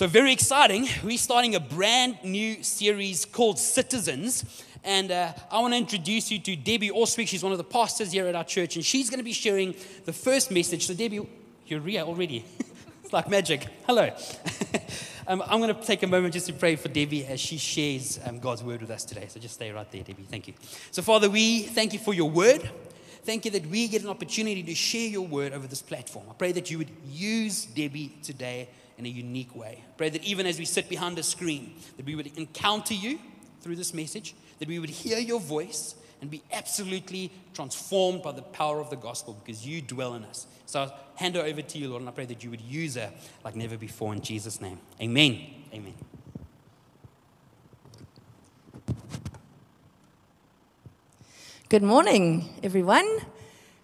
So, very exciting. We're starting a brand new series called Citizens. And uh, I want to introduce you to Debbie Oswick. She's one of the pastors here at our church, and she's going to be sharing the first message. So, Debbie, you're here already. it's like magic. Hello. um, I'm going to take a moment just to pray for Debbie as she shares um, God's word with us today. So, just stay right there, Debbie. Thank you. So, Father, we thank you for your word. Thank you that we get an opportunity to share your word over this platform. I pray that you would use Debbie today in a unique way. Pray that even as we sit behind a screen, that we would encounter you through this message, that we would hear your voice and be absolutely transformed by the power of the gospel because you dwell in us. So I hand her over to you, Lord, and I pray that you would use her like never before in Jesus' name. Amen. Amen. Good morning, everyone.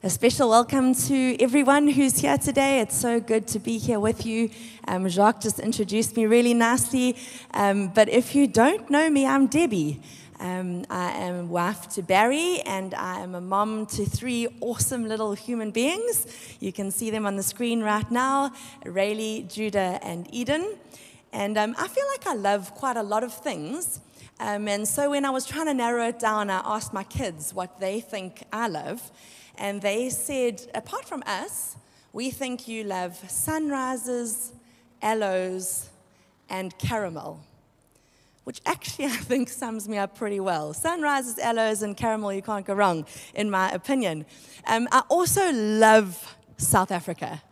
A special welcome to everyone who's here today. It's so good to be here with you. Um, Jacques just introduced me really nicely. Um, but if you don't know me, I'm Debbie. Um, I am wife to Barry, and I am a mom to three awesome little human beings. You can see them on the screen right now Rayleigh, Judah, and Eden. And um, I feel like I love quite a lot of things. Um, and so when I was trying to narrow it down, I asked my kids what they think I love. And they said, apart from us, we think you love sunrises, aloes, and caramel, which actually I think sums me up pretty well. Sunrises, aloes, and caramel, you can't go wrong, in my opinion. Um, I also love South Africa.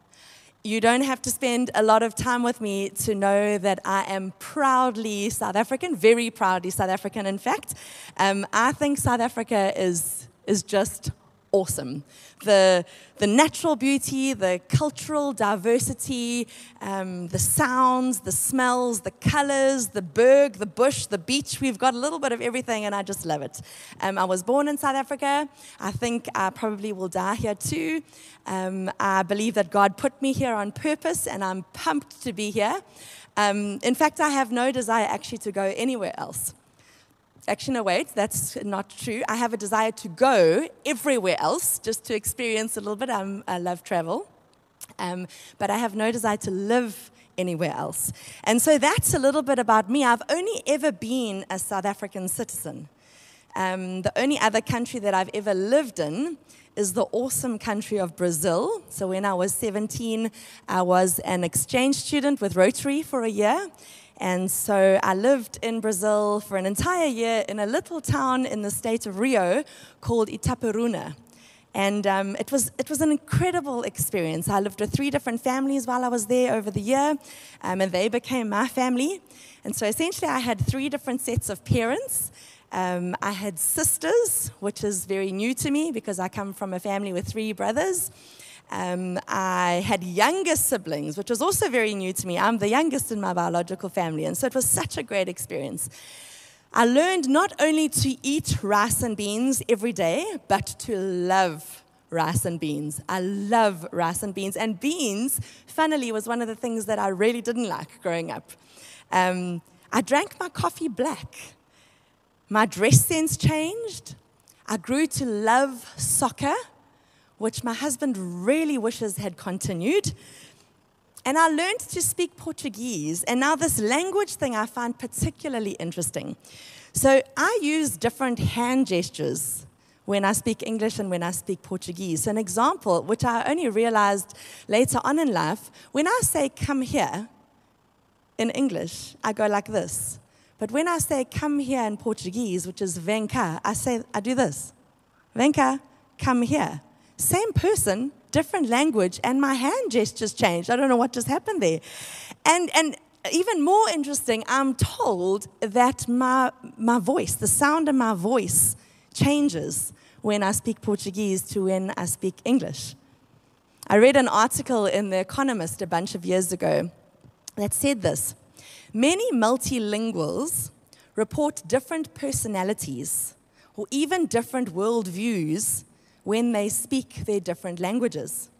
You don't have to spend a lot of time with me to know that I am proudly South African, very proudly South African, in fact. Um, I think South Africa is, is just awesome. The, the natural beauty, the cultural diversity, um, the sounds, the smells, the colors, the berg, the bush, the beach. We've got a little bit of everything, and I just love it. Um, I was born in South Africa. I think I probably will die here too. Um, I believe that God put me here on purpose, and I'm pumped to be here. Um, in fact, I have no desire actually to go anywhere else. Actually, no, wait, that's not true. I have a desire to go everywhere else just to experience a little bit. I'm, i love travel. Um, but I have no desire to live anywhere else. And so that's a little bit about me. I've only ever been a South African citizen. Um, the only other country that I've ever lived in is the awesome country of Brazil. So when I was 17, I was an exchange student with Rotary for a year. And so I lived in Brazil for an entire year in a little town in the state of Rio called Itaperuna. And um, it, was, it was an incredible experience. I lived with three different families while I was there over the year, um, and they became my family. And so essentially, I had three different sets of parents. Um, I had sisters, which is very new to me because I come from a family with three brothers. Um, I had younger siblings, which was also very new to me. I'm the youngest in my biological family, and so it was such a great experience. I learned not only to eat rice and beans every day, but to love rice and beans. I love rice and beans. And beans, funnily, was one of the things that I really didn't like growing up. Um, I drank my coffee black. My dress sense changed. I grew to love soccer which my husband really wishes had continued. And I learned to speak Portuguese. And now, this language thing I find particularly interesting. So, I use different hand gestures when I speak English and when I speak Portuguese. So an example, which I only realized later on in life, when I say come here in English, I go like this. But when I say come here in Portuguese, which is vem cá, I say, I do this. Vem cá, come here. Same person, different language, and my hand gestures changed. I don't know what just happened there. And, and even more interesting, I'm told that my, my voice, the sound of my voice, changes when I speak Portuguese to when I speak English. I read an article in The Economist a bunch of years ago that said this Many multilinguals report different personalities or even different worldviews when they speak their different languages.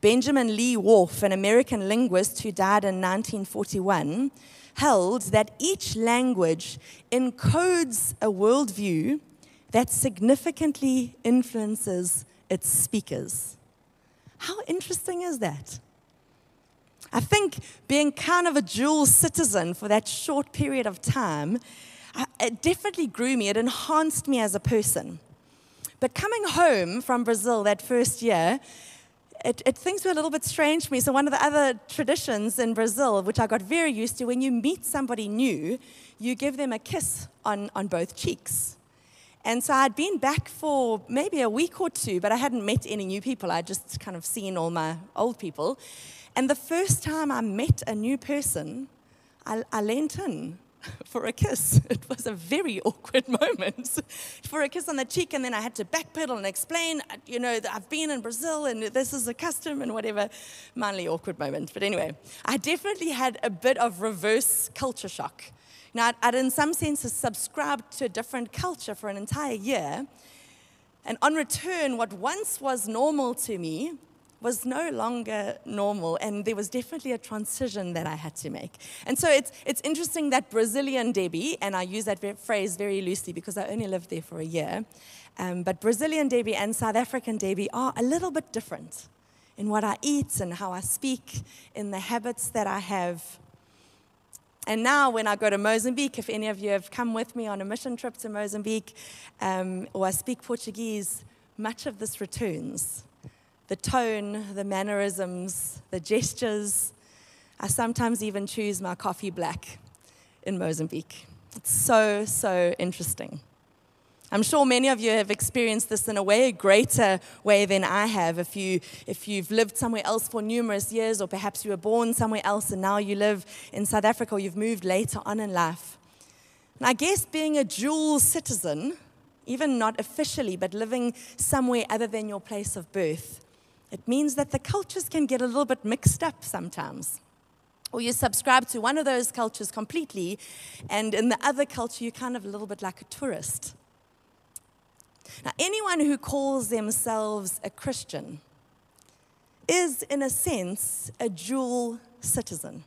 Benjamin Lee Whorf, an American linguist who died in 1941, held that each language encodes a worldview that significantly influences its speakers. How interesting is that? I think being kind of a dual citizen for that short period of time, it definitely grew me. It enhanced me as a person. But coming home from Brazil that first year, it, it, things were a little bit strange for me. So, one of the other traditions in Brazil, which I got very used to, when you meet somebody new, you give them a kiss on, on both cheeks. And so I'd been back for maybe a week or two, but I hadn't met any new people. I'd just kind of seen all my old people. And the first time I met a new person, I, I leant in for a kiss. It was a very awkward moment for a kiss on the cheek, and then I had to backpedal and explain, uh, you know, that I've been in Brazil and this is a custom and whatever. Manly awkward moment. But anyway, I definitely had a bit of reverse culture shock. Now, I'd, I'd in some senses subscribed to a different culture for an entire year. And on return, what once was normal to me was no longer normal, and there was definitely a transition that I had to make. And so it's, it's interesting that Brazilian Debbie, and I use that phrase very loosely because I only lived there for a year, um, but Brazilian Debbie and South African Debbie are a little bit different in what I eat and how I speak, in the habits that I have. And now, when I go to Mozambique, if any of you have come with me on a mission trip to Mozambique, um, or I speak Portuguese, much of this returns the tone, the mannerisms, the gestures. I sometimes even choose my coffee black in Mozambique. It's so, so interesting. I'm sure many of you have experienced this in a way a greater way than I have. If, you, if you've lived somewhere else for numerous years, or perhaps you were born somewhere else and now you live in South Africa, or you've moved later on in life. And I guess being a dual citizen, even not officially, but living somewhere other than your place of birth, it means that the cultures can get a little bit mixed up sometimes. Or you subscribe to one of those cultures completely, and in the other culture, you're kind of a little bit like a tourist. Now, anyone who calls themselves a Christian is, in a sense, a dual citizen.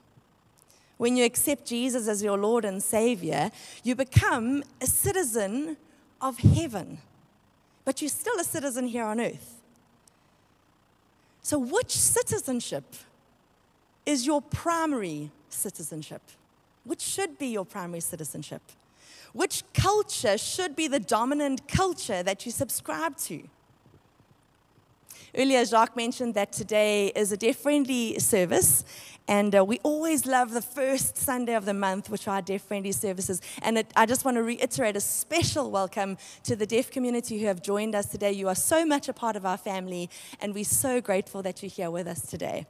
When you accept Jesus as your Lord and Savior, you become a citizen of heaven, but you're still a citizen here on earth. So, which citizenship is your primary citizenship? Which should be your primary citizenship? Which culture should be the dominant culture that you subscribe to? Earlier, Jacques mentioned that today is a deaf friendly service, and uh, we always love the first Sunday of the month, which are deaf friendly services. And it, I just want to reiterate a special welcome to the deaf community who have joined us today. You are so much a part of our family, and we're so grateful that you're here with us today.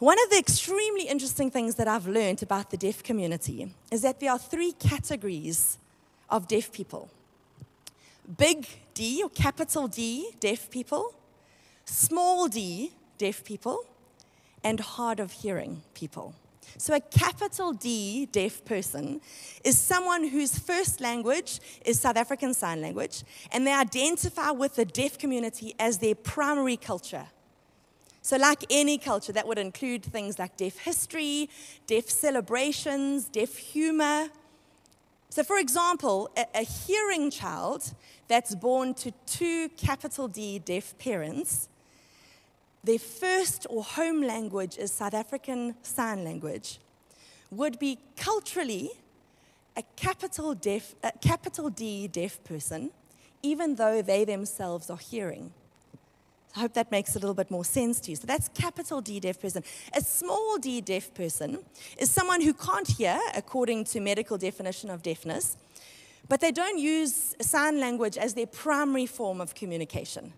One of the extremely interesting things that I've learned about the deaf community is that there are three categories of deaf people big D, or capital D, deaf people, small d, deaf people, and hard of hearing people. So, a capital D deaf person is someone whose first language is South African Sign Language, and they identify with the deaf community as their primary culture. So, like any culture, that would include things like deaf history, deaf celebrations, deaf humor. So, for example, a, a hearing child that's born to two capital D deaf parents their first or home language is South African Sign Language, would be culturally a capital, deaf, a capital D deaf person, even though they themselves are hearing. I hope that makes a little bit more sense to you. So that's capital D deaf person. A small d deaf person is someone who can't hear according to medical definition of deafness, but they don't use sign language as their primary form of communication.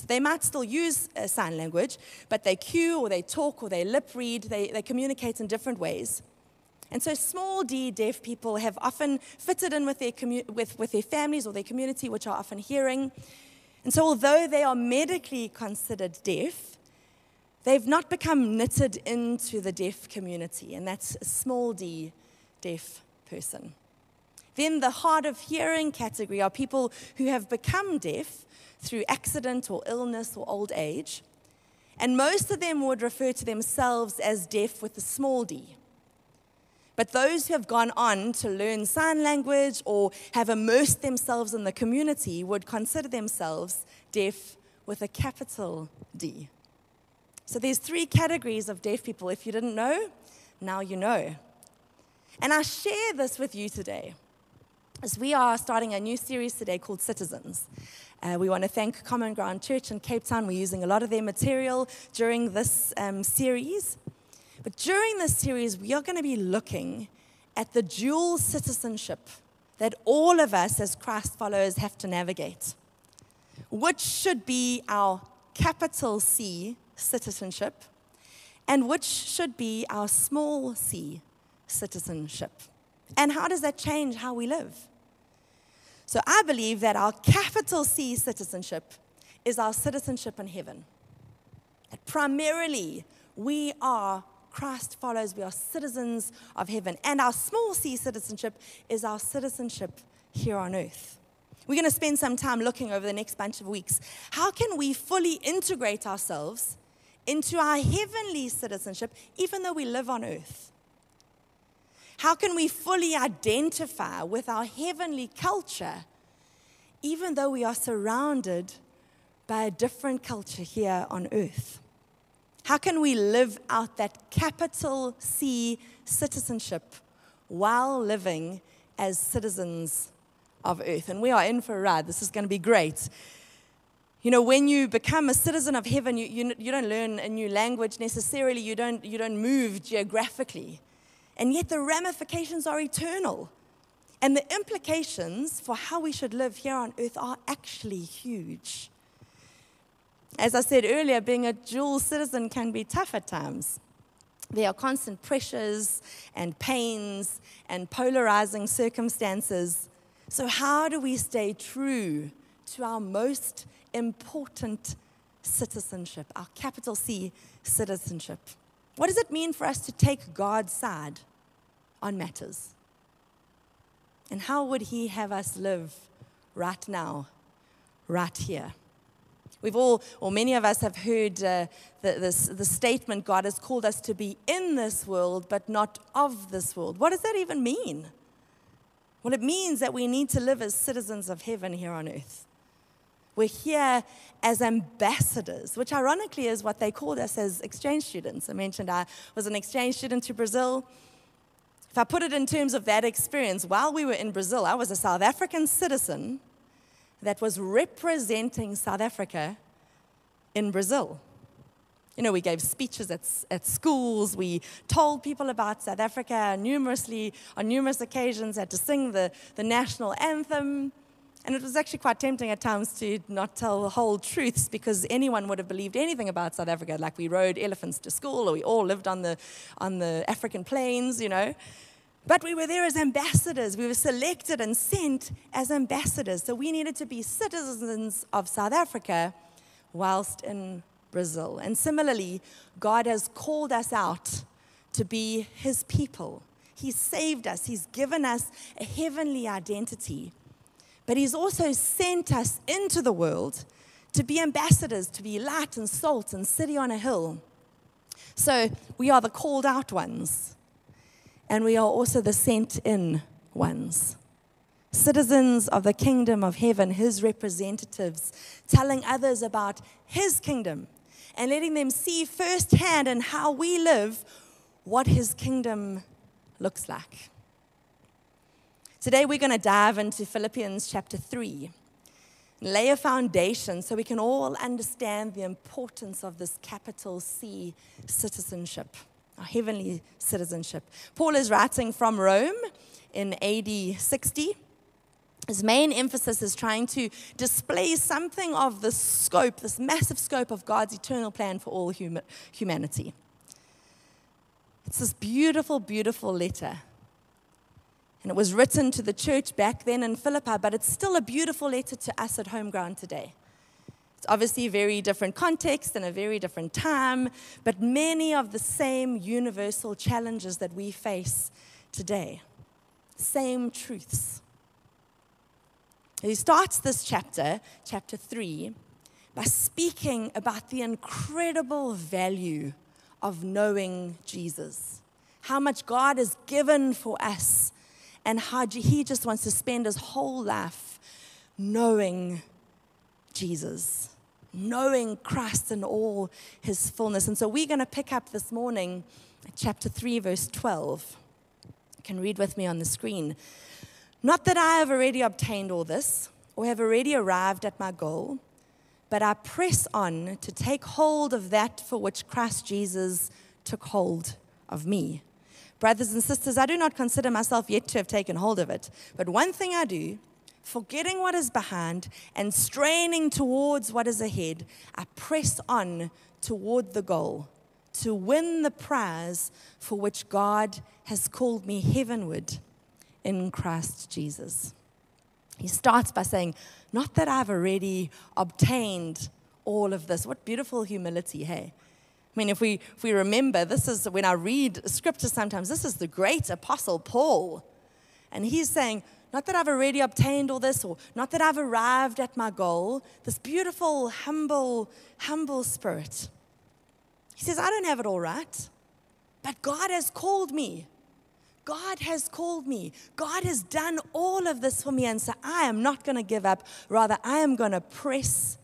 So they might still use uh, sign language, but they cue or they talk or they lip read, they, they communicate in different ways. And so small d deaf people have often fitted in with their, commu- with, with their families or their community, which are often hearing. And so although they are medically considered deaf, they've not become knitted into the deaf community, and that's a small d deaf person. Then the hard of hearing category are people who have become deaf through accident or illness or old age. And most of them would refer to themselves as deaf with a small d. But those who have gone on to learn sign language or have immersed themselves in the community would consider themselves deaf with a capital D. So there's three categories of deaf people. If you didn't know, now you know. And I share this with you today as we are starting a new series today called Citizens. Uh, we want to thank Common Ground Church in Cape Town. We're using a lot of their material during this um, series. But during this series, we are going to be looking at the dual citizenship that all of us as Christ followers have to navigate, which should be our capital C citizenship and which should be our small c citizenship. And how does that change how we live? So I believe that our capital C citizenship is our citizenship in heaven. That primarily, we are Christ follows, we are citizens of heaven. And our small c citizenship is our citizenship here on earth. We're going to spend some time looking over the next bunch of weeks. How can we fully integrate ourselves into our heavenly citizenship, even though we live on earth? How can we fully identify with our heavenly culture, even though we are surrounded by a different culture here on earth? How can we live out that capital C citizenship while living as citizens of earth? And we are in for a ride. This is going to be great. You know, when you become a citizen of heaven, you, you, you don't learn a new language necessarily, you don't, you don't move geographically. And yet the ramifications are eternal. And the implications for how we should live here on earth are actually huge. As I said earlier, being a dual citizen can be tough at times. There are constant pressures and pains and polarizing circumstances. So, how do we stay true to our most important citizenship, our capital C citizenship? What does it mean for us to take God's side? on matters. And how would He have us live right now, right here? We've all, or many of us have heard uh, the, this, the statement God has called us to be in this world, but not of this world. What does that even mean? Well, it means that we need to live as citizens of heaven here on earth. We're here as ambassadors, which ironically is what they called us as exchange students. I mentioned I was an exchange student to Brazil. If I put it in terms of that experience, while we were in Brazil, I was a South African citizen that was representing South Africa in Brazil. You know, we gave speeches at, at schools. We told people about South Africa numerously, on numerous occasions, had to sing the, the national anthem. And it was actually quite tempting at times to not tell the whole truths because anyone would have believed anything about South Africa. Like we rode elephants to school or we all lived on the, on the African plains, you know. But we were there as ambassadors. We were selected and sent as ambassadors. So we needed to be citizens of South Africa whilst in Brazil. And similarly, God has called us out to be his people. He's saved us, he's given us a heavenly identity. But He's also sent us into the world to be ambassadors, to be light and salt and city on a hill. So we are the called out ones, and we are also the sent in ones. Citizens of the kingdom of heaven, His representatives, telling others about His kingdom and letting them see firsthand in how we live what His kingdom looks like. Today we're going to dive into Philippians chapter 3, lay a foundation so we can all understand the importance of this capital C citizenship, our heavenly citizenship. Paul is writing from Rome in AD 60. His main emphasis is trying to display something of the scope, this massive scope of God's eternal plan for all human, humanity. It's this beautiful, beautiful letter and it was written to the church back then in Philippi, but it's still a beautiful letter to us at home ground today. It's obviously a very different context and a very different time, but many of the same universal challenges that we face today. Same truths. He starts this chapter, chapter 3, by speaking about the incredible value of knowing Jesus. How much God has given for us and how he just wants to spend his whole life knowing Jesus, knowing Christ in all his fullness. And so we're going to pick up this morning chapter 3, verse 12. You can read with me on the screen. Not that I have already obtained all this or have already arrived at my goal, but I press on to take hold of that for which Christ Jesus took hold of me. Brothers and sisters, I do not consider myself yet to have taken hold of it, but one thing I do forgetting what is behind and straining towards what is ahead, I press on toward the goal to win the prize for which God has called me heavenward in Christ Jesus. He starts by saying, Not that I've already obtained all of this. What beautiful humility, hey? I mean, if we, if we remember, this is when I read scripture sometimes, this is the great apostle Paul. And he's saying, not that I've already obtained all this, or not that I've arrived at my goal. This beautiful, humble, humble spirit. He says, I don't have it all right, but God has called me. God has called me. God has done all of this for me. And so I am not going to give up. Rather, I am going to press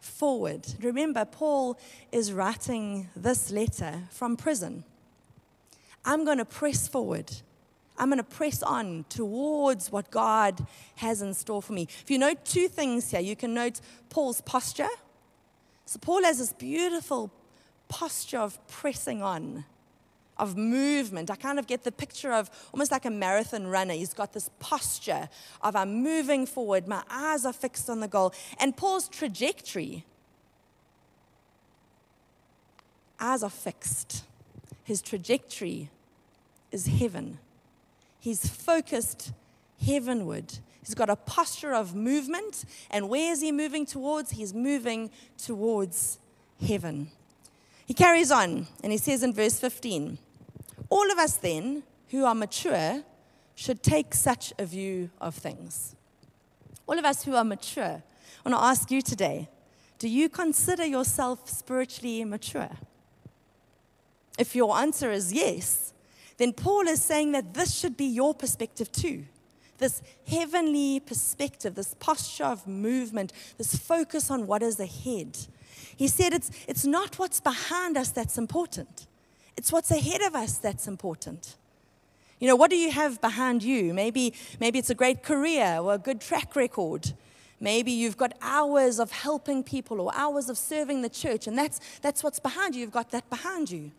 forward. Remember, Paul is writing this letter from prison. I'm going to press forward. I'm going to press on towards what God has in store for me. If you note two things here, you can note Paul's posture. So, Paul has this beautiful posture of pressing on, of movement. I kind of get the picture of almost like a marathon runner. He's got this posture of I'm moving forward, my eyes are fixed on the goal. And Paul's trajectory, eyes are fixed. His trajectory is heaven. He's focused heavenward. He's got a posture of movement. And where is he moving towards? He's moving towards heaven. He carries on and he says in verse 15 All of us then who are mature should take such a view of things. All of us who are mature, I want to ask you today do you consider yourself spiritually mature? If your answer is yes, then Paul is saying that this should be your perspective too. This heavenly perspective, this posture of movement, this focus on what is ahead. He said it's, it's not what's behind us that's important, it's what's ahead of us that's important. You know, what do you have behind you? Maybe, maybe it's a great career or a good track record. Maybe you've got hours of helping people or hours of serving the church, and that's, that's what's behind you. You've got that behind you.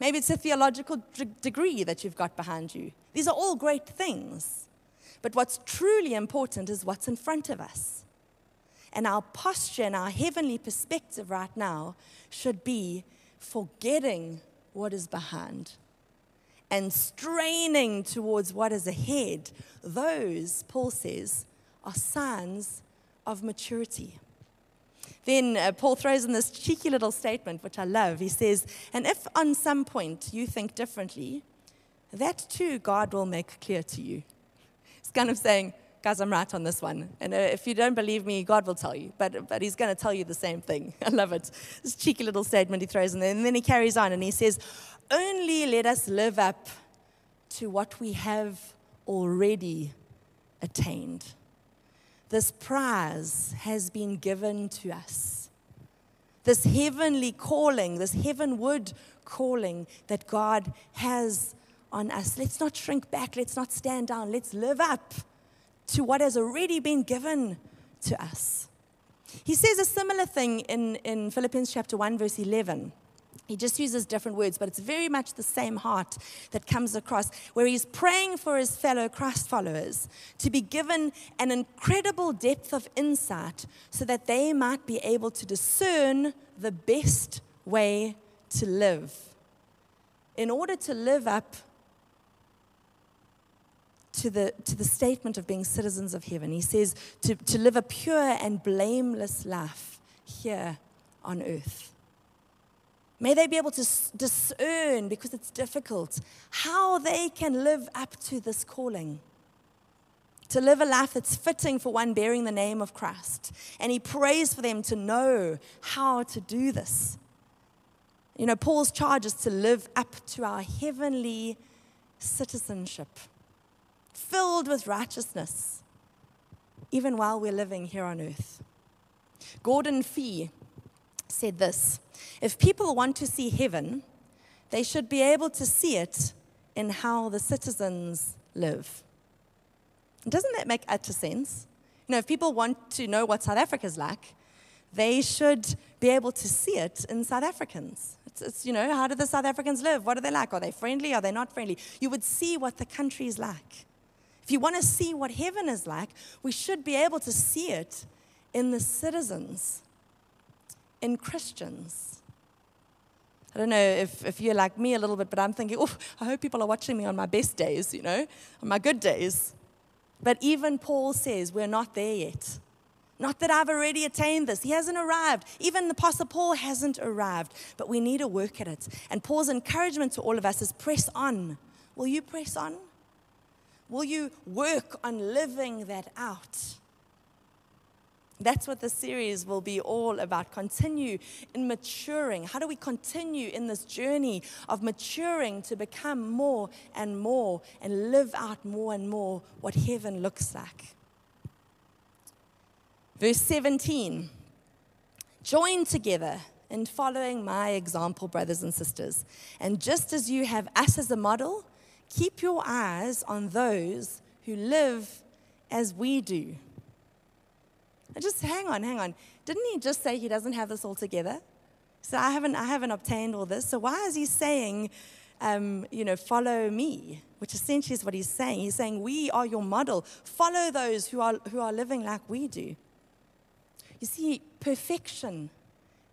Maybe it's a theological d- degree that you've got behind you. These are all great things. But what's truly important is what's in front of us. And our posture and our heavenly perspective right now should be forgetting what is behind and straining towards what is ahead. Those, Paul says, are signs of maturity. Then uh, Paul throws in this cheeky little statement, which I love. He says, And if on some point you think differently, that too God will make clear to you. It's kind of saying, Guys, I'm right on this one. And uh, if you don't believe me, God will tell you. But, but he's going to tell you the same thing. I love it. This cheeky little statement he throws in there. And then he carries on and he says, Only let us live up to what we have already attained this prize has been given to us. This heavenly calling, this heavenward calling that God has on us. Let's not shrink back. Let's not stand down. Let's live up to what has already been given to us. He says a similar thing in, in Philippians chapter 1, verse 11. He just uses different words, but it's very much the same heart that comes across, where he's praying for his fellow Christ followers to be given an incredible depth of insight so that they might be able to discern the best way to live. In order to live up to the, to the statement of being citizens of heaven, he says to, to live a pure and blameless life here on earth. May they be able to discern, because it's difficult, how they can live up to this calling. To live a life that's fitting for one bearing the name of Christ. And he prays for them to know how to do this. You know, Paul's charge is to live up to our heavenly citizenship, filled with righteousness, even while we're living here on earth. Gordon Fee said this If people want to see heaven, they should be able to see it in how the citizens live. Doesn't that make utter sense? You know, if people want to know what South Africa's like, they should be able to see it in South Africans. It's, it's, you know, how do the South Africans live? What are they like? Are they friendly? Are they not friendly? You would see what the country is like. If you want to see what heaven is like, we should be able to see it in the citizens, in Christians. I don't know if, if you're like me a little bit, but I'm thinking, oh, I hope people are watching me on my best days, you know, on my good days. But even Paul says we're not there yet. Not that I've already attained this. He hasn't arrived. Even the Apostle Paul hasn't arrived. But we need to work at it. And Paul's encouragement to all of us is press on. Will you press on? Will you work on living that out? That's what the series will be all about. Continue in maturing. How do we continue in this journey of maturing to become more and more and live out more and more what heaven looks like? Verse 17 Join together in following my example, brothers and sisters. And just as you have us as a model, keep your eyes on those who live as we do. just hang on, hang on. Didn't he just say he doesn't have this all together? So I haven't, I haven't obtained all this. So why is he saying, um, you know, follow me? Which essentially is what he's saying. He's saying, we are your model. Follow those who are, who are living like we do. You see, perfection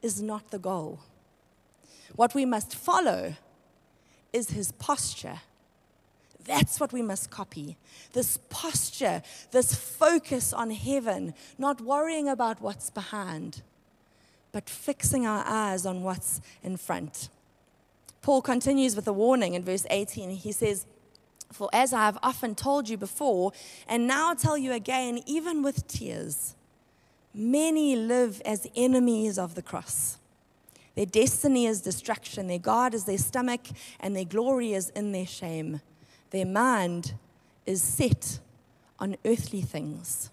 is not the goal. What we must follow is his posture. That's what we must copy. This posture, this focus on heaven, not worrying about what's behind, but fixing our eyes on what's in front. Paul continues with a warning in verse 18. He says, For as I have often told you before, and now tell you again, even with tears, Many live as enemies of the cross. Their destiny is destruction, their God is their stomach, and their glory is in their shame. Their mind is set on earthly things.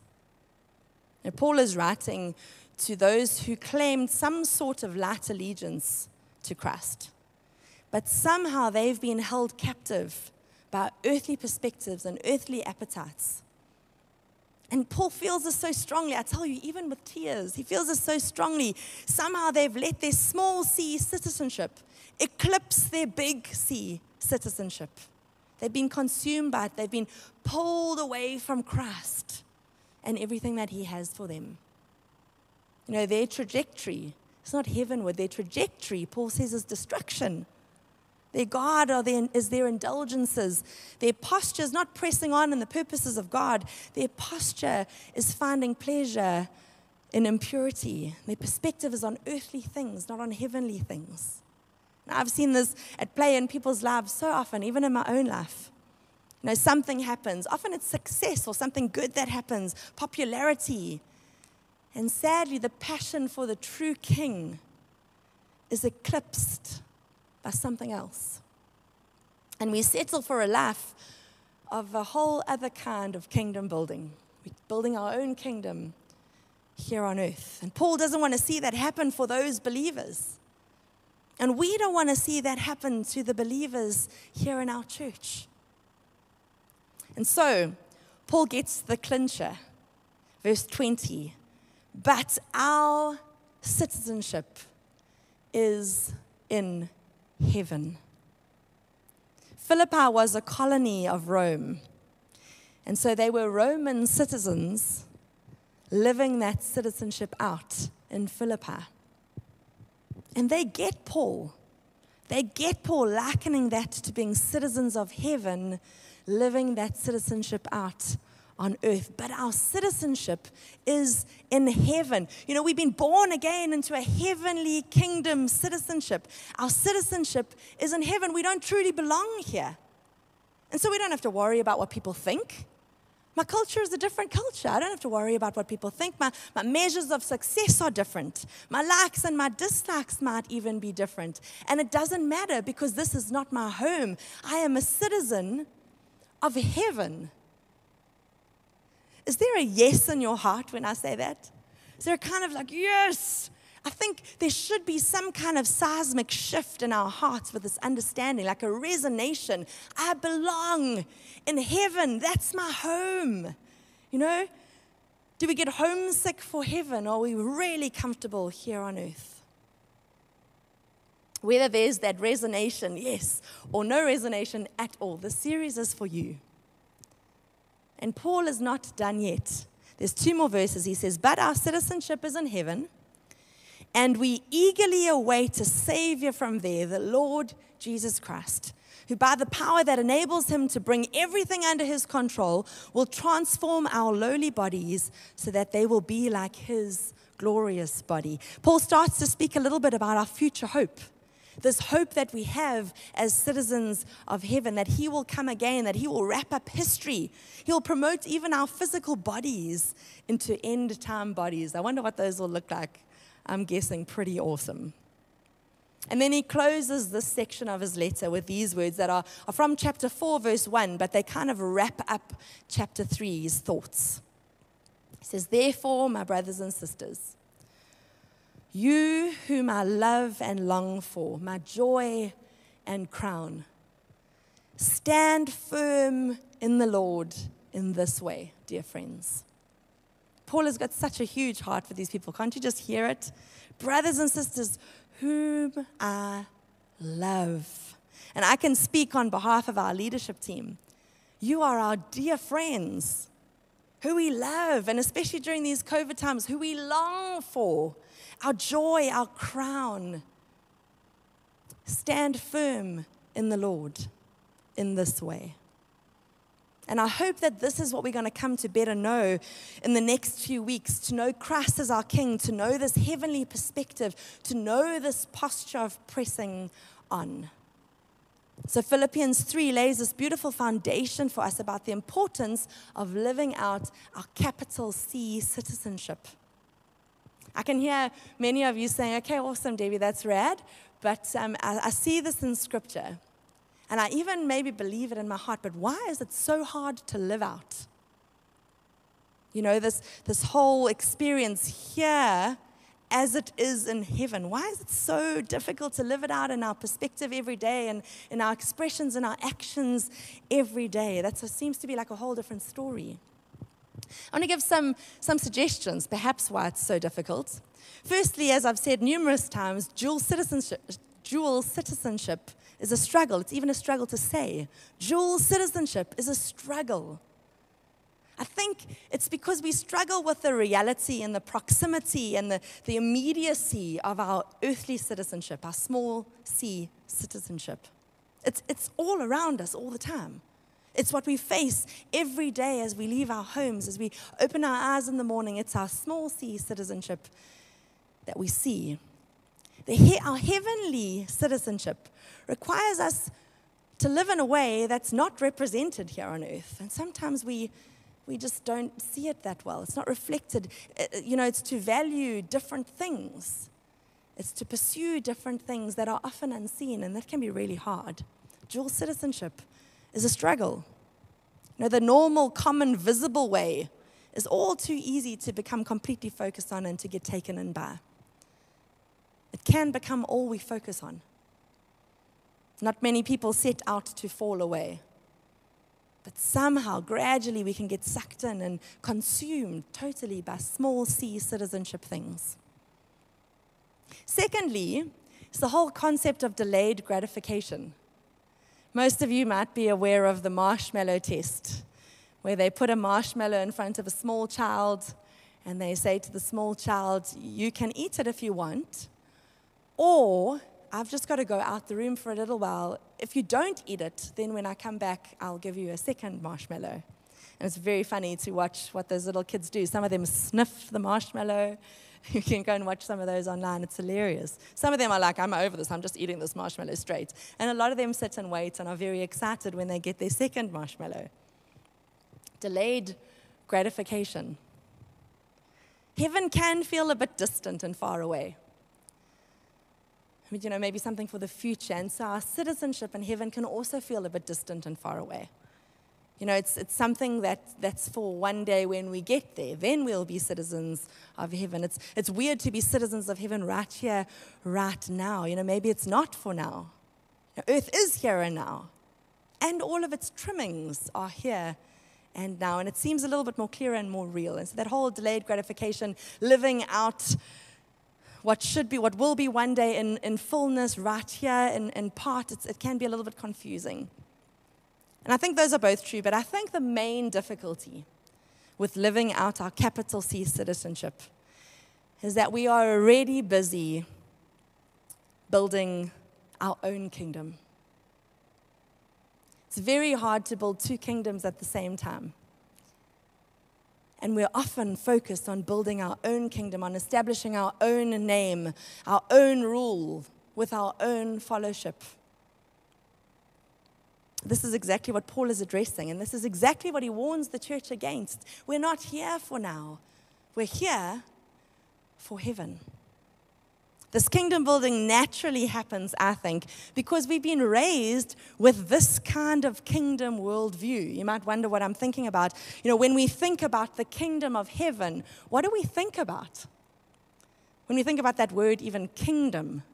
Now, Paul is writing to those who claimed some sort of light allegiance to Christ, but somehow they've been held captive by earthly perspectives and earthly appetites. And Paul feels this so strongly. I tell you, even with tears, he feels this so strongly. Somehow they've let their small c citizenship eclipse their big C citizenship. They've been consumed by it, they've been pulled away from Christ and everything that he has for them. You know, their trajectory, it's not heavenward, their trajectory, Paul says, is destruction. Their God are their, is their indulgences. Their posture is not pressing on in the purposes of God. Their posture is finding pleasure in impurity. Their perspective is on earthly things, not on heavenly things. I've seen this at play in people's lives so often, even in my own life. You know, something happens. Often it's success or something good that happens, popularity. And sadly, the passion for the true king is eclipsed by something else. And we settle for a life of a whole other kind of kingdom building. We're building our own kingdom here on earth. And Paul doesn't want to see that happen for those believers. And we don't want to see that happen to the believers here in our church. And so, Paul gets the clincher, verse 20. But our citizenship is in heaven. Philippi was a colony of Rome. And so they were Roman citizens living that citizenship out in Philippi. And they get Paul. They get Paul likening that to being citizens of heaven, living that citizenship out on earth, but our citizenship is in heaven. You know, we've been born again into a heavenly kingdom citizenship. Our citizenship is in heaven. We don't truly belong here. And so we don't have to worry about what people think. My culture is a different culture. I don't have to worry about what people think. My, my measures of success are different. My likes and my dislikes might even be different. And it doesn't matter because this is not my home. I am a citizen of heaven. Is there a yes in your heart when I say that? Is there a kind of like, yes, I think there should be some kind of seismic shift in our hearts with this understanding, like a resonation. I belong in heaven. That's my home. You know? Do we get homesick for heaven? Or are we really comfortable here on earth? Whether there's that resonation, yes, or no resonation at all, the series is for you. And Paul is not done yet. There's two more verses. He says, But our citizenship is in heaven, and we eagerly await a Savior from there, the Lord Jesus Christ, who by the power that enables him to bring everything under his control will transform our lowly bodies so that they will be like his glorious body. Paul starts to speak a little bit about our future hope this hope that we have as citizens of heaven that He will come again, that He will wrap up history. He'll promote even our physical bodies into end time bodies. I wonder what those will look like. I'm guessing pretty awesome. And then he closes this section of his letter with these words that are, are from chapter 4, verse 1, but they kind of wrap up chapter 3's thoughts. He says, Therefore, my brothers and sisters, you whom I love and long for, my joy and crown. Stand firm in the Lord in this way, dear friends. Paul has got such a huge heart for these people. Can't you just hear it? Brothers and sisters, whom I love. And I can speak on behalf of our leadership team. You are our dear friends who we love, and especially during these COVID times, who we long for our joy, our crown. Stand firm in the Lord in this way. And I hope that this is what we're going to come to better know in the next few weeks to know Christ as our King, to know this heavenly perspective, to know this posture of pressing on. So, Philippians 3 lays this beautiful foundation for us about the importance of living out our capital C citizenship. I can hear many of you saying, okay, awesome, Debbie, that's rad. But um, I, I see this in scripture. And I even maybe believe it in my heart, but why is it so hard to live out? You know, this, this whole experience here as it is in heaven. Why is it so difficult to live it out in our perspective every day and in our expressions and our actions every day? That seems to be like a whole different story. I want to give some, some suggestions, perhaps why it's so difficult. Firstly, as I've said numerous times, dual citizenship, dual citizenship is a struggle. It's even a struggle to say. Dual citizenship is a struggle. I think it's because we struggle with the reality and the proximity and the, the immediacy of our earthly citizenship, our small c citizenship. It's, it's all around us all the time. It's what we face every day as we leave our homes, as we open our eyes in the morning. It's our small c citizenship that we see. The, our heavenly citizenship requires us to live in a way that's not represented here on earth. And sometimes we, we just don't see it that well. It's not reflected. Uh, uh, you know, it's to value different things, it's to pursue different things that are often unseen, and that can be really hard. Dual citizenship is a struggle. You know, the normal, common, visible way is all too easy to become completely focused on and to get taken in by. It can become all we focus on. Not many people set out to fall away. But somehow, gradually, we can get sucked in and consumed totally by small c citizenship things. Secondly, it's the whole concept of delayed gratification. Most of you might be aware of the marshmallow test, where they put a marshmallow in front of a small child and they say to the small child, You can eat it if you want, or I've just got to go out the room for a little while. If you don't eat it, then when I come back, I'll give you a second marshmallow. And it's very funny to watch what those little kids do. Some of them sniff the marshmallow, You can go and watch some of those online. It's hilarious. Some of them are like, I'm over this. I'm just eating this marshmallow straight. And a lot of them sit and wait and are very excited when they get their second marshmallow. Delayed gratification. Heaven can feel a bit distant and far away. You know, maybe something for the future. And so our citizenship in heaven can also feel a bit distant and far away. You know, it's, it's something that, that's for one day when we get there. Then we'll be citizens of heaven. It's, it's weird to be citizens of heaven right here, right now. You know, maybe it's not for now. Earth is here and now. And all of its trimmings are here and now. And it seems a little bit more clear and more real. And so that whole delayed gratification, living out what should be, what will be one day in, in fullness, right here in, in part, it can be a little bit confusing. And I think those are both true, but I think the main difficulty with living out our capital C citizenship is that we are already busy building our own kingdom. It's very hard to build two kingdoms at the same time. And we're often focused on building our own kingdom, on establishing our own name, our own rule, with our own fellowship. This is exactly what Paul is addressing, and this is exactly what he warns the church against. We're not here for now, we're here for heaven. This kingdom building naturally happens, I think, because we've been raised with this kind of kingdom worldview. You might wonder what I'm thinking about. You know, when we think about the kingdom of heaven, what do we think about? When we think about that word, even kingdom,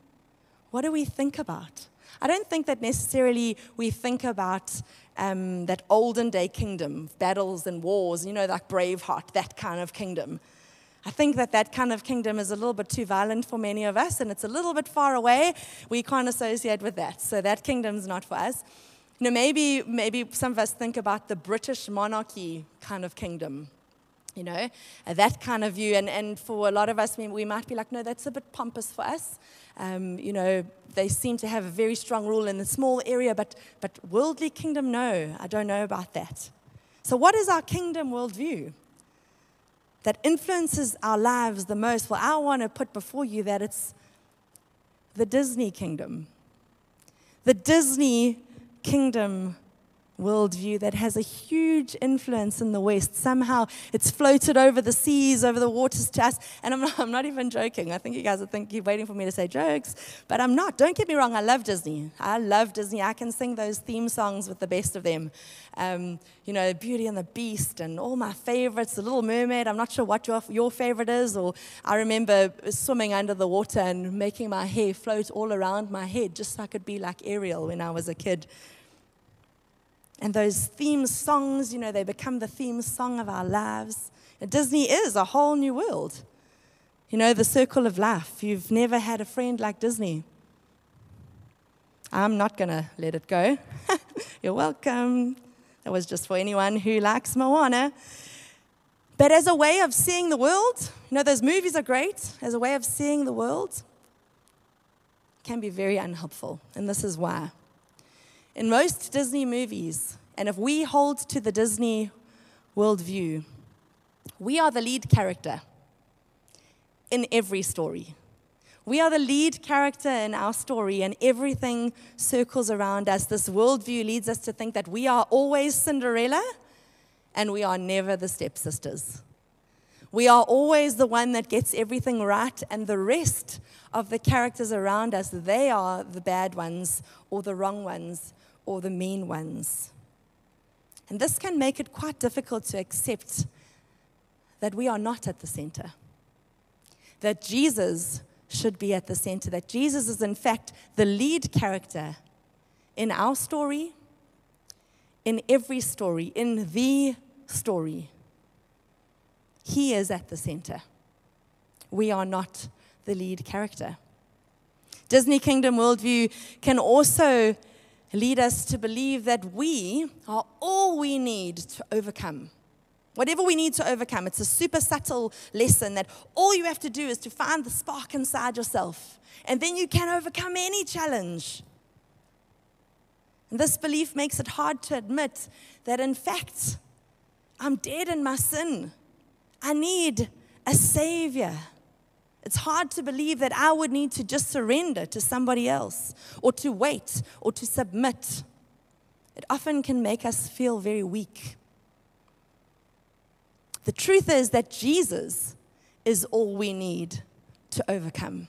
what do we think about? I don't think that necessarily we think about um, that olden day kingdom, battles and wars, you know, like Braveheart, that kind of kingdom. I think that that kind of kingdom is a little bit too violent for many of us, and it's a little bit far away. We can't associate with that. So that kingdom's not for us. You know, maybe, maybe some of us think about the British monarchy kind of kingdom, you know, that kind of view. And, and for a lot of us, we might be like, no, that's a bit pompous for us. Um, you know, they seem to have a very strong rule in a small area, but, but worldly kingdom, no, I don't know about that. So, what is our kingdom worldview? That influences our lives the most, well, I want to put before you that it's the Disney kingdom. The Disney kingdom worldview that has a huge influence in the West. Somehow it's floated over the seas, over the waters to us. And I'm not, I'm not even joking. I think you guys are thinking, you're waiting for me to say jokes, but I'm not. Don't get me wrong, I love Disney. I love Disney. I can sing those theme songs with the best of them. Um, you know, Beauty and the Beast and all my favorites, The Little Mermaid. I'm not sure what your, your favorite is. Or I remember swimming under the water and making my hair float all around my head just so I could be like Ariel when I was a kid. And those theme songs, you know, they become the theme song of our lives. And Disney is a whole new world. You know, the circle of life. You've never had a friend like Disney. I'm not going to let it go. You're welcome. That was just for anyone who likes Moana. But as a way of seeing the world, you know, those movies are great. As a way of seeing the world, can be very unhelpful. And this is why. In most Disney movies, and if we hold to the Disney worldview, we are the lead character in every story. We are the lead character in our story, and everything circles around us. This worldview leads us to think that we are always Cinderella and we are never the stepsisters. We are always the one that gets everything right, and the rest of the characters around us, they are the bad ones or the wrong ones or the mean ones. And this can make it quite difficult to accept that we are not at the center, that Jesus should be at the center, that Jesus is, in fact, the lead character in our story, in every story, in the story. He is at the center. We are not the lead character. Disney Kingdom worldview can also lead us to believe that we are all we need to overcome. Whatever we need to overcome, it's a super subtle lesson that all you have to do is to find the spark inside yourself, and then you can overcome any challenge. And this belief makes it hard to admit that, in fact, I'm dead in my sin. I need a savior. It's hard to believe that I would need to just surrender to somebody else or to wait or to submit. It often can make us feel very weak. The truth is that Jesus is all we need to overcome.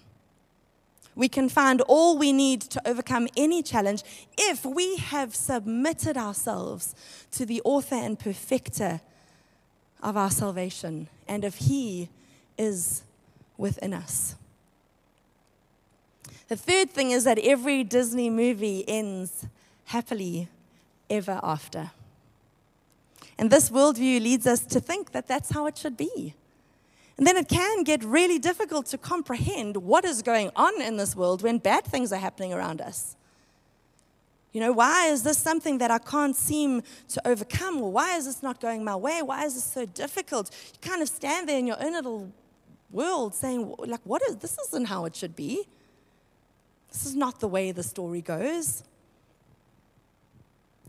We can find all we need to overcome any challenge if we have submitted ourselves to the author and perfecter of our salvation and if He is within us. The third thing is that every Disney movie ends happily ever after. And this worldview leads us to think that that's how it should be. And then it can get really difficult to comprehend what is going on in this world when bad things are happening around us. You know, why is this something that I can't seem to overcome? Or why is this not going my way? Why is this so difficult? You kind of stand there in your own little world saying, like, what is this isn't how it should be. This is not the way the story goes.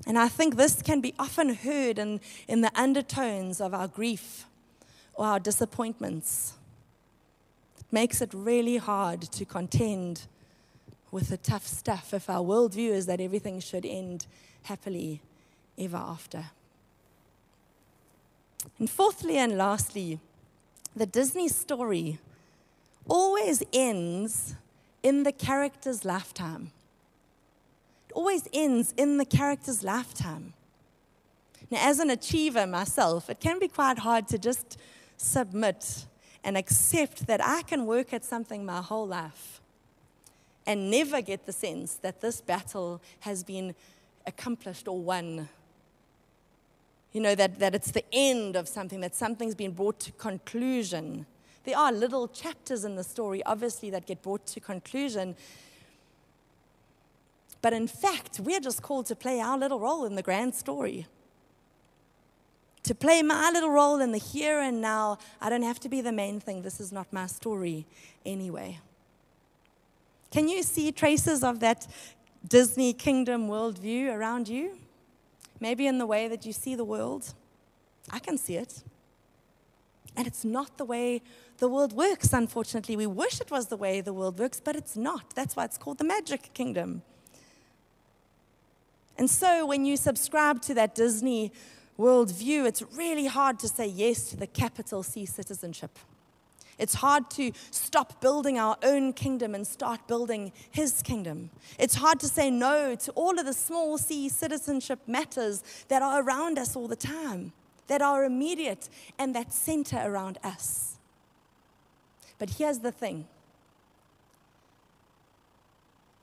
And I think this can be often heard in, in the undertones of our grief or our disappointments. It makes it really hard to contend with the tough stuff if our worldview is that everything should end happily ever after. And fourthly and lastly, the Disney story always ends in the character's lifetime. It always ends in the character's lifetime. Now, as an achiever myself, it can be quite hard to just submit and accept that I can work at something my whole life and never get the sense that this battle has been accomplished or won. You know, that, that it's the end of something, that something's been brought to conclusion. There are little chapters in the story, obviously, that get brought to conclusion. But in fact, we're just called to play our little role in the grand story. To play my little role in the here and now. I don't have to be the main thing. This is not my story anyway. Can you see traces of that Disney kingdom worldview around you? Maybe in the way that you see the world. I can see it. And it's not the way the world works, unfortunately. We wish it was the way the world works, but it's not. That's why it's called the magic kingdom. And so when you subscribe to that Disney worldview, it's really hard to say yes to the capital C citizenship. It's hard to stop building our own kingdom and start building His kingdom. It's hard to say no to all of the small c citizenship matters that are around us all the time, that are immediate and that center around us. But here's the thing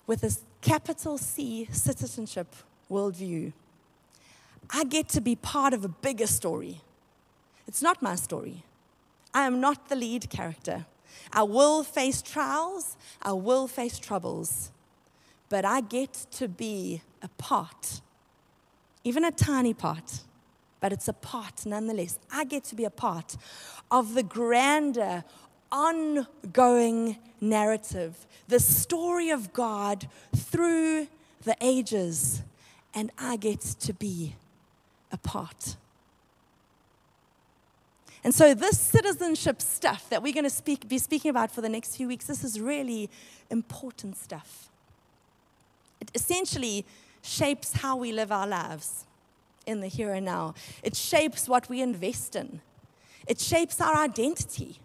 with this capital C citizenship worldview, I get to be part of a bigger story. It's not my story. I am not the lead character. I will face trials, I will face troubles, but I get to be a part, even a tiny part, but it's a part nonetheless. I get to be a part of the grander, ongoing narrative, the story of God through the ages, and I get to be a part. And so, this citizenship stuff that we're going to speak, be speaking about for the next few weeks, this is really important stuff. It essentially shapes how we live our lives in the here and now, it shapes what we invest in, it shapes our identity.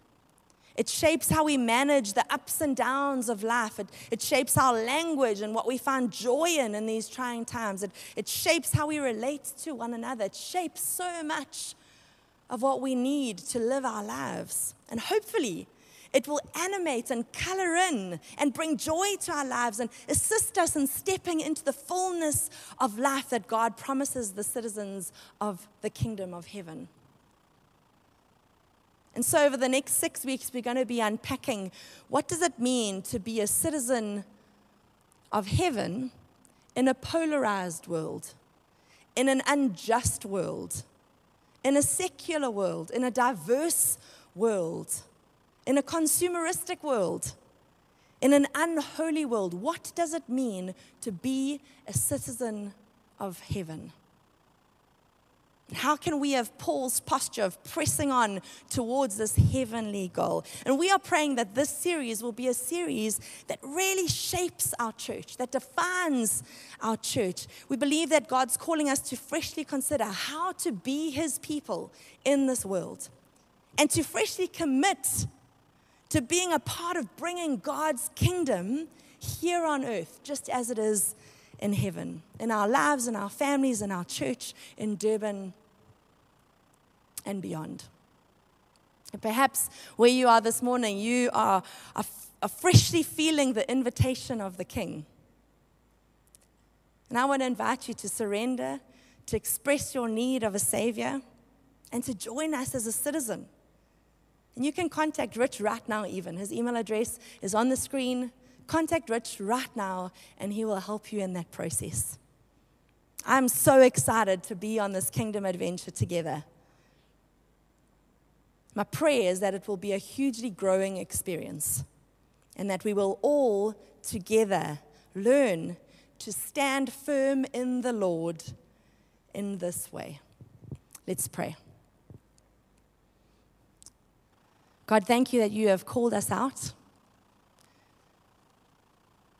It shapes how we manage the ups and downs of life. It, it shapes our language and what we find joy in in these trying times. It, it shapes how we relate to one another. It shapes so much of what we need to live our lives. And hopefully, it will animate and color in and bring joy to our lives and assist us in stepping into the fullness of life that God promises the citizens of the kingdom of heaven. And so over the next 6 weeks we're going to be unpacking what does it mean to be a citizen of heaven in a polarized world, in an unjust world, in a secular world, in a diverse world, in a consumeristic world, in an unholy world. What does it mean to be a citizen of heaven? How can we have Paul's posture of pressing on towards this heavenly goal? And we are praying that this series will be a series that really shapes our church, that defines our church. We believe that God's calling us to freshly consider how to be his people in this world and to freshly commit to being a part of bringing God's kingdom here on earth, just as it is in heaven, in our lives, in our families, in our church, in Durban, and beyond. Perhaps where you are this morning, you are, are, are freshly feeling the invitation of the King. And I want to invite you to surrender, to express your need of a Savior, and to join us as a citizen. And you can contact Rich right now, even. His email address is on the screen. Contact Rich right now, and he will help you in that process. I'm so excited to be on this kingdom adventure together. My prayer is that it will be a hugely growing experience and that we will all together learn to stand firm in the Lord in this way. Let's pray. God, thank you that you have called us out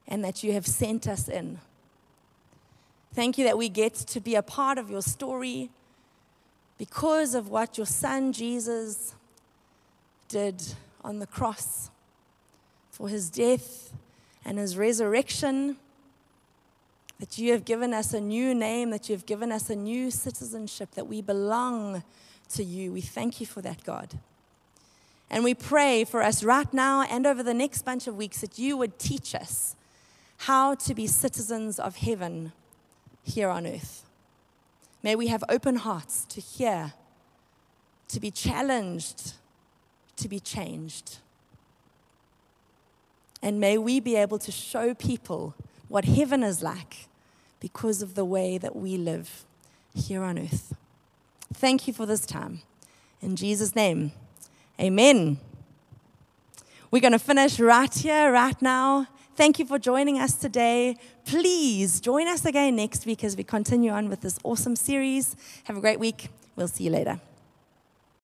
and that you have sent us in. Thank you that we get to be a part of your story because of what your son Jesus did on the cross for his death and his resurrection. That you have given us a new name, that you have given us a new citizenship, that we belong to you. We thank you for that, God. And we pray for us right now and over the next bunch of weeks that you would teach us how to be citizens of heaven here on earth. May we have open hearts to hear, to be challenged, to be changed. And may we be able to show people what heaven is like because of the way that we live here on earth. Thank you for this time. In Jesus' name, amen. We're going to finish right here, right now. Thank you for joining us today. Please join us again next week as we continue on with this awesome series. Have a great week. We'll see you later.